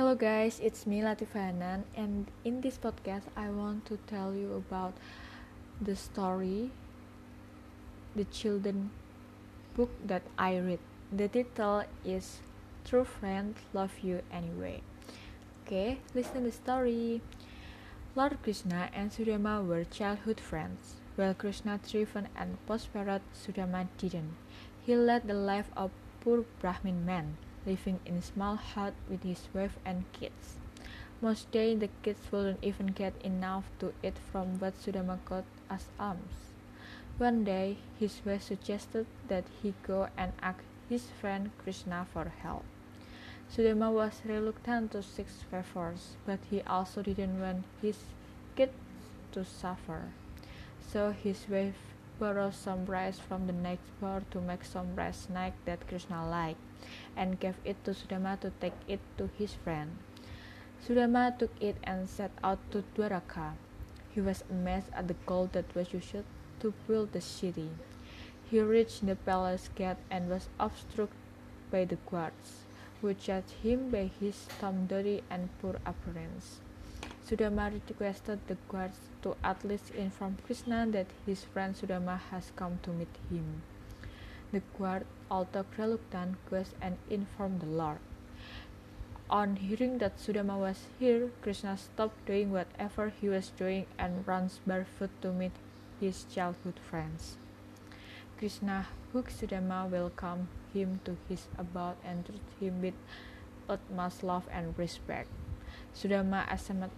Hello guys, it's me Latifanan and in this podcast I want to tell you about the story the children book that I read. The title is True Friends Love You Anyway. Okay, listen the story. Lord Krishna and Sudama were childhood friends. While Krishna thrived and prospered, Sudama didn't. He led the life of poor Brahmin man living in a small hut with his wife and kids. Most days the kids wouldn't even get enough to eat from what Sudama got as alms. One day, his wife suggested that he go and ask his friend Krishna for help. Sudama was reluctant to seek favors, but he also didn't want his kids to suffer. So his wife borrowed some rice from the next bar to make some rice snack that Krishna liked and gave it to Sudama to take it to his friend. Sudama took it and set out to Dwaraka. He was amazed at the gold that was used to build the city. He reached the palace gate and was obstructed by the guards, who judged him by his dirty and poor appearance. Sudama requested the guards to at least inform Krishna that his friend Sudama has come to meet him. The guard, although reluctant, goes and informed the Lord. On hearing that Sudama was here, Krishna stopped doing whatever he was doing and runs barefoot to meet his childhood friends. Krishna hugged Sudama, welcomed him to his abode, and treated him with utmost love and respect. Sudama accepted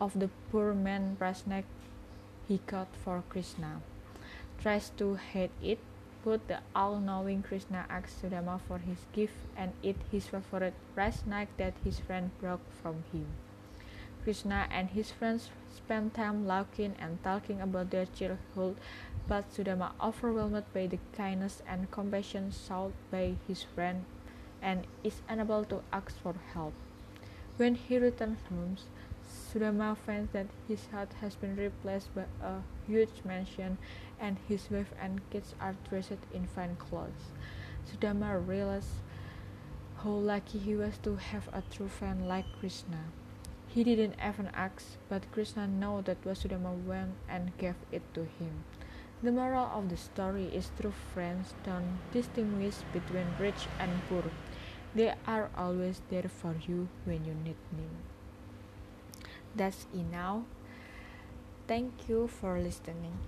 of the poor man Prasnek he got for Krishna. Tries to hate it, but the all-knowing Krishna asks Sudama for his gift and eat his favorite rice snack that his friend brought from him. Krishna and his friends spend time laughing and talking about their childhood, but Sudama, overwhelmed by the kindness and compassion shown by his friend, and is unable to ask for help. When he returns home, Sudama finds that his hut has been replaced by a huge mansion and his wife and kids are dressed in fine clothes. Sudama realizes how lucky he was to have a true friend like Krishna. He didn't even ask, but Krishna knew that sudama went and gave it to him. The moral of the story is true friends don't distinguish between rich and poor. They are always there for you when you need them. That's enough. Thank you for listening.